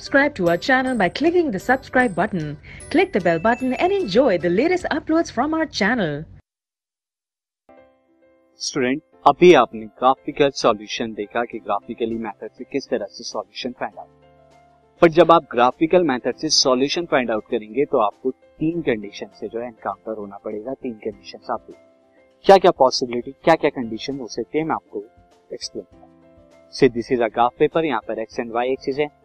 Subscribe to our channel by clicking the subscribe button. Click the bell button and enjoy the latest uploads from our channel. Student अभी आपने graphical solution देखा कि graphically method से किस तरह से solution find out पर जब आप ग्राफिकल मेथड से सॉल्यूशन फाइंड आउट करेंगे तो आपको तीन कंडीशन से जो है एनकाउंटर होना पड़ेगा, तीन कंडीशन आप क्या क्या पॉसिबिलिटी क्या क्या कंडीशन हो सकती है, मैं आपको एक्सप्लेन से this is a graph paper यहाँ पर एक्स एंड वाई एक्सिस है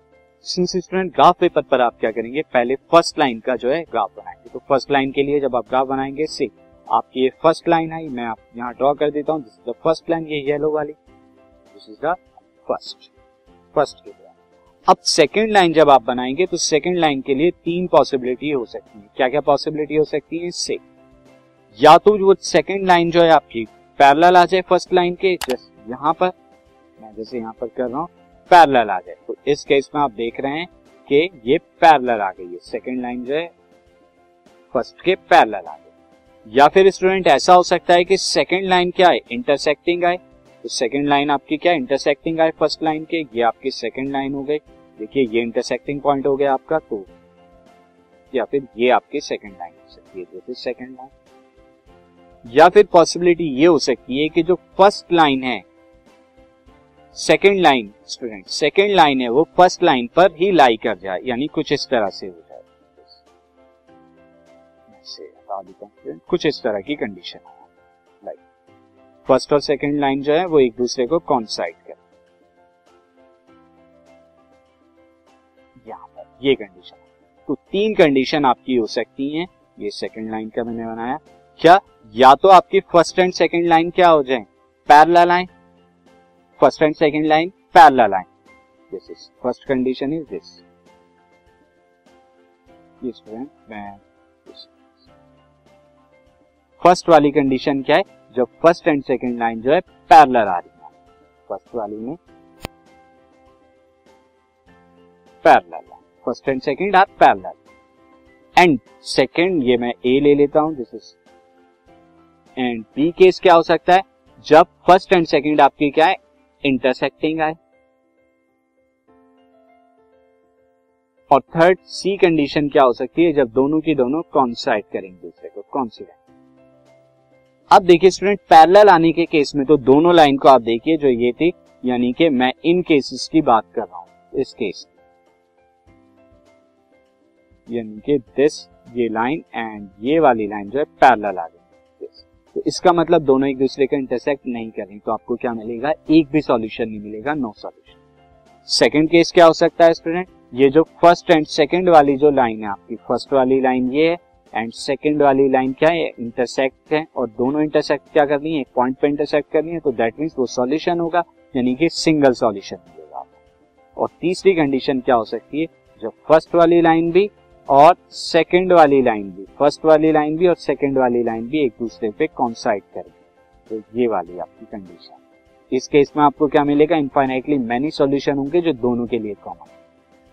सिंस स्टूडेंट ग्राफ पेपर पर आप क्या करेंगे? पहले फ़र्स्ट लाइन का जो है ग्राफ बनाएँगे। तो फ़र्स्ट लाइन के लिए जब आप ग्राफ बनाएँगे सी आपकी ये फ़र्स्ट लाइन आई, मैं आप यहाँ ड्रॉ कर देता हूँ। This is the first line ये येलो वाली। This is the first first के लिए। अब सेकेंड लाइन जब आप बनाएँगे तो सेकेंड लाइन के लिए तीन पॉसिबिलिटी हो सकती है। क्या क्या पॉसिबिलिटी हो सकती है? से या तो वो सेकेंड लाइन जो है आपकी पैरेलल आ जाए फ़र्स्ट लाइन के, जैसे यहाँ पर। मैं जैसे यहाँ पर कर रहा हूँ। पैरेलल आ जाए तो इस केस में आप देख रहे हैं कि ये पैरेलल आ गई है। सेकेंड लाइन जो है फ़र्स्ट के पैरेलल आ गई या फिर स्टूडेंट ऐसा हो सकता है कि सेकेंड लाइन क्या है? इंटरसेक्टिंग आए। तो सेकेंड लाइन आपकी क्या इंटरसेक्टिंग आए फ़र्स्ट लाइन के। ये आपकी सेकेंड लाइन हो गई। देखिए, ये इंटरसेक्टिंग पॉइंट हो गया आपका तो या फिर ये आपकी सेकेंड लाइन हो सकती है। दिस सेकेंड लाइन या फिर पॉसिबिलिटी ये हो सकती है कि जो फ़र्स्ट लाइन है second line, student, second line है वो, फ़र्स्ट लाइन पर ही लाई कर जाए, यानी कुछ इस तरह से हो जाए। कुछ इस तरह की कंडीशन लाइक फ़र्स्ट और सेकेंड लाइन जो है, वो एक दूसरे को कॉन्साइड कर पर ये कंडीशन तो तीन कंडीशन आपकी हो सकती हैं। ये सेकेंड लाइन का मैंने बनाया। क्या? या तो आपकी फ़र्स्ट एंड सेकेंड लाइन क्या हो जाए? Parallel line first and second line parallel line this is first condition is this first वाली कंडीशन क्या है? जब फ़र्स्ट एंड सेकेंड लाइन जो है पैरेलल आ रही है। फ़र्स्ट वाली में parallel first and second are parallel and second ये मैं ए ले लेता हूँ this is and B case क्या हो सकता है? जब फ़र्स्ट एंड सेकेंड आपकी क्या है? इंटरसेक्टिंग आए। और थर्ड सी कंडीशन क्या हो सकती है जब दोनों की दोनों कॉन्साइड करेंगे दूसरे को कॉन्सिडेंट अब देखिए स्टूडेंट पैरेलल आने के केस में तो दोनों लाइन को आप देखिए, जो ये थी, यानी कि मैं इन केसेस की बात कर रहा हूँ, इस केस यानी कि दिस ये लाइन एंड ये वाली लाइन जो है पैरेलल आ गई। तो इसका मतलब दोनों एक दूसरे का इंटरसेक्ट नहीं कर रही तो आपको क्या मिलेगा? एक भी सॉल्यूशन नहीं मिलेगा नो सॉल्यूशन सेकंड केस क्या हो सकता है स्टूडेंट ये जो फ़र्स्ट एंड सेकंड वाली जो लाइन है आपकी फ़र्स्ट वाली लाइन ये है एंड सेकंड वाली लाइन क्या है? इंटरसेक्ट है और दोनों इंटरसेक्ट क्या करनी है? एक पॉइंट पे इंटरसेक्ट करनी है तो दैट मीन्स वो सॉल्यूशन होगा, यानी कि सिंगल सॉल्यूशन मिलेगा और तीसरी कंडीशन क्या हो सकती है? जब फ़र्स्ट वाली लाइन भी और सेकंड वाली लाइन भी फ़र्स्ट वाली लाइन भी और सेकंड वाली लाइन भी एक दूसरे पे कॉन्साइड करेंगे। तो ये वाली आपकी कंडीशन इस केस में आपको क्या मिलेगा? इनफाइनाइटली मैनी सॉल्यूशन होंगे जो दोनों के लिए कॉमन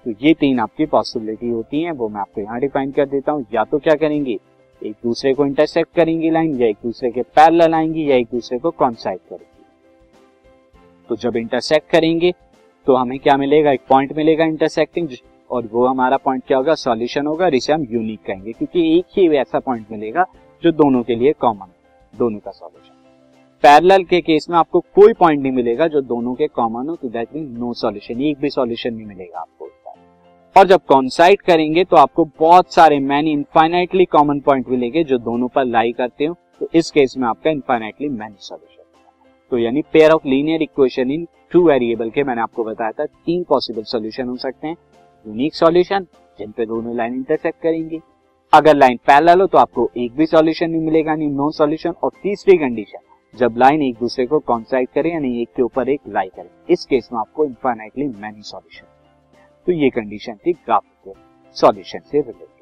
तो ये तीन आपकी पॉसिबिलिटी होती है, वो मैं आपको यहाँ डिफाइन कर देता हूँ। या तो क्या करेंगे? एक दूसरे को इंटरसेक्ट करेंगी लाइन या एक दूसरे के पैरेलल आएँगी, या एक दूसरे को कॉन्साइड करेंगी। तो जब इंटरसेक्ट करेंगे तो हमें क्या मिलेगा? एक पॉइंट मिलेगा इंटरसेक्टिंग और वो हमारा पॉइंट क्या होगा? सॉल्यूशन होगा और इसे हम यूनिक कहेंगे, क्योंकि एक ही ऐसा पॉइंट मिलेगा जो दोनों के लिए कॉमन दोनों का सॉल्यूशन पैरेलल के केस में आपको कोई पॉइंट नहीं मिलेगा जो दोनों के कॉमन हो तो दैट मीन नो सॉल्यूशन एक भी सॉल्यूशन नहीं मिलेगा आपको और जब कॉन्साइड करेंगे तो आपको बहुत सारे मैनी इनफाइनाइटली कॉमन पॉइंट मिलेंगे जो दोनों पर लाई करते हो तो इस केस में आपका इनफाइनाइटली मैनी सॉल्यूशन तो यानी pair of linear equation in two variable के मैंने आपको बताया था, तीन पॉसिबल सॉल्यूशन हो सकते हैं। यूनिक सॉल्यूशन जिन पे दोनों लाइन इंटरसेक्ट करेंगी। अगर लाइन पैरेलल हो तो आपको एक भी सॉल्यूशन नहीं मिलेगा, नहीं नो सॉल्यूशन और तीसरी कंडीशन जब लाइन एक दूसरे को कॉन्साइड करे, यानी एक के ऊपर एक लाई करे। इस केस में आपको इनफाइनाइटली मैनी सॉल्यूशन तो ये कंडीशन थी ग्राफ के सॉल्यूशन से रिलेटेड